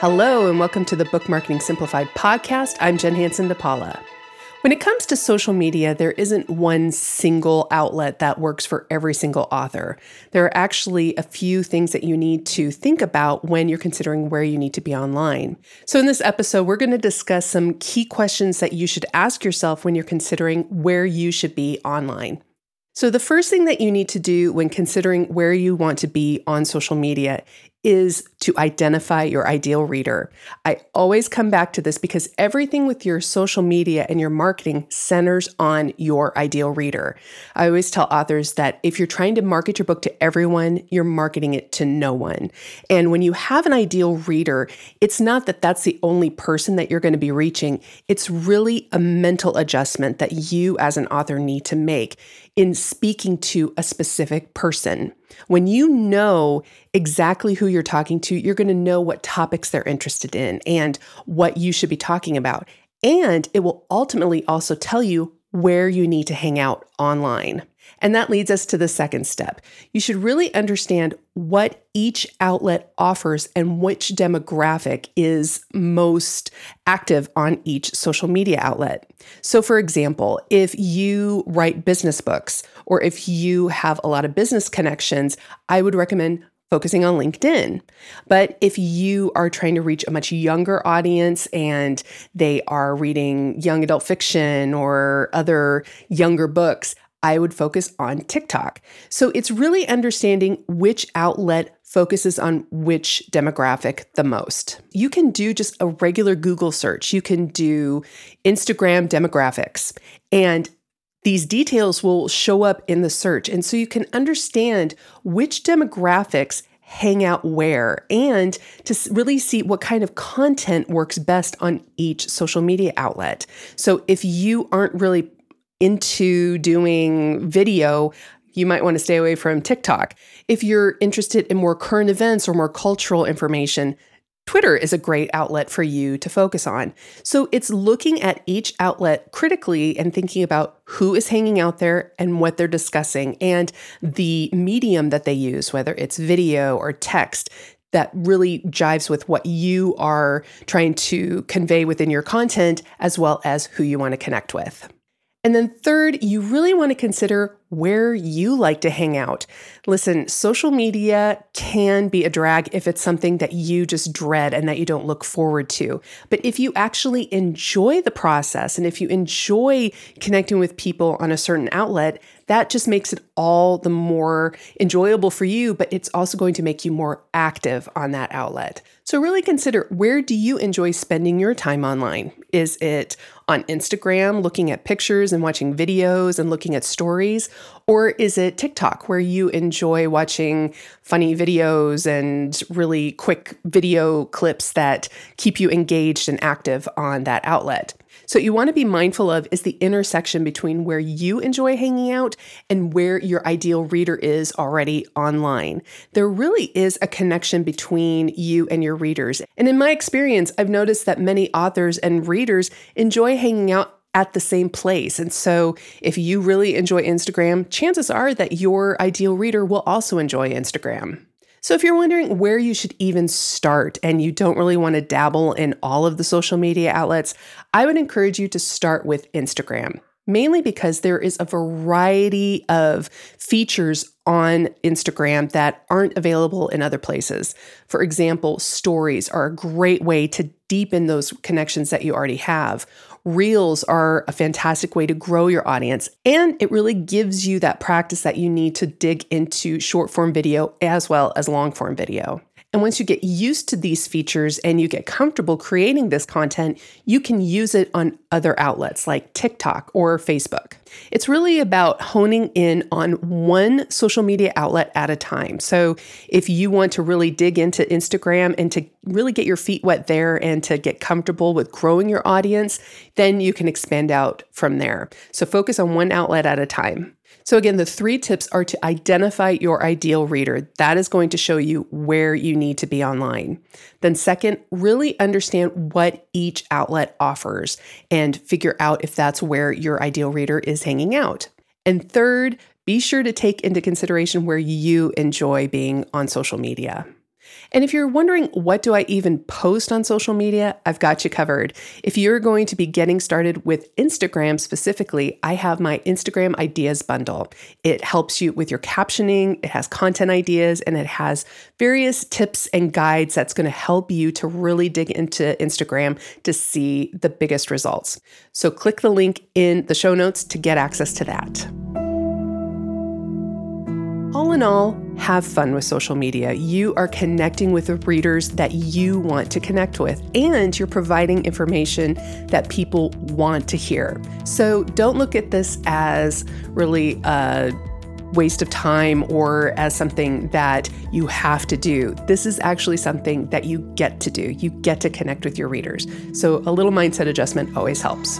Hello, and welcome to the Book Marketing Simplified podcast. I'm Jen Hanson DePaula. When it comes to social media, there isn't one single outlet that works for every single author. There are actually a few things that you need to think about when you're considering where you need to be online. So, in this episode, we're going to discuss some key questions that you should ask yourself when you're considering where you should be online. So, the first thing that you need to do when considering where you want to be on social media is to identify your ideal reader. I always come back to this because everything with your social media and your marketing centers on your ideal reader. I always tell authors that if you're trying to market your book to everyone, you're marketing it to no one. And when you have an ideal reader, it's not that that's the only person that you're going to be reaching, it's really a mental adjustment that you as an author need to make in speaking to a specific person. When you know exactly who you're talking to, you're going to know what topics they're interested in and what you should be talking about. And it will ultimately also tell you where you need to hang out online. And that leads us to the second step. You should really understand what each outlet offers and which demographic is most active on each social media outlet. So, for example, if you write business books or if you have a lot of business connections, I would recommend focusing on LinkedIn. But if you are trying to reach a much younger audience and they are reading young adult fiction or other younger books, I would focus on TikTok. So it's really understanding which outlet focuses on which demographic the most. You can do just a regular Google search, you can do Instagram demographics, and these details will show up in the search. And so you can understand which demographics hang out where and to really see what kind of content works best on each social media outlet. So if you aren't really into doing video, you might want to stay away from TikTok. If you're interested in more current events or more cultural information, Twitter is a great outlet for you to focus on. So it's looking at each outlet critically and thinking about who is hanging out there and what they're discussing and the medium that they use, whether it's video or text. That really jives with what you are trying to convey within your content, as well as who you want to connect with. And then, third, you really want to consider where you like to hang out. Listen, social media can be a drag if it's something that you just dread and that you don't look forward to. But if you actually enjoy the process and if you enjoy connecting with people on a certain outlet, that just makes it all the more enjoyable for you, but it's also going to make you more active on that outlet. So really consider where do you enjoy spending your time online? Is it on Instagram looking at pictures and watching videos and looking at stories? Or is it TikTok where you enjoy watching funny videos and really quick video clips that keep you engaged and active on that outlet? So, what you want to be mindful of is the intersection between where you enjoy hanging out and where your ideal reader is already online. There really is a connection between you and your readers. And in my experience, I've noticed that many authors and readers enjoy hanging out at the same place. And so, if you really enjoy Instagram, chances are that your ideal reader will also enjoy Instagram. So, if you're wondering where you should even start and you don't really want to dabble in all of the social media outlets, I would encourage you to start with Instagram, mainly because there is a variety of features on Instagram that aren't available in other places. For example, stories are a great way to deepen those connections that you already have. Reels are a fantastic way to grow your audience, and it really gives you that practice that you need to dig into short form video as well as long form video. And once you get used to these features and you get comfortable creating this content, you can use it on other outlets like TikTok or Facebook. It's really about honing in on one social media outlet at a time. So, if you want to really dig into Instagram and to really get your feet wet there and to get comfortable with growing your audience, then you can expand out from there. So, focus on one outlet at a time. So, again, the three tips are to identify your ideal reader. That is going to show you where you need to be online. Then, second, really understand what each outlet offers and figure out if that's where your ideal reader is hanging out. And third, be sure to take into consideration where you enjoy being on social media. And if you're wondering, what do I even post on social media? I've got you covered. If you're going to be getting started with Instagram specifically, I have my Instagram Ideas Bundle. It helps you with your captioning, it has content ideas, and it has various tips and guides that's going to help you to really dig into Instagram to see the biggest results. So click the link in the show notes to get access to that. All in all, have fun with social media. You are connecting with the readers that you want to connect with, and you're providing information that people want to hear. So don't look at this as really a waste of time or as something that you have to do. This is actually something that you get to do. You get to connect with your readers. So a little mindset adjustment always helps.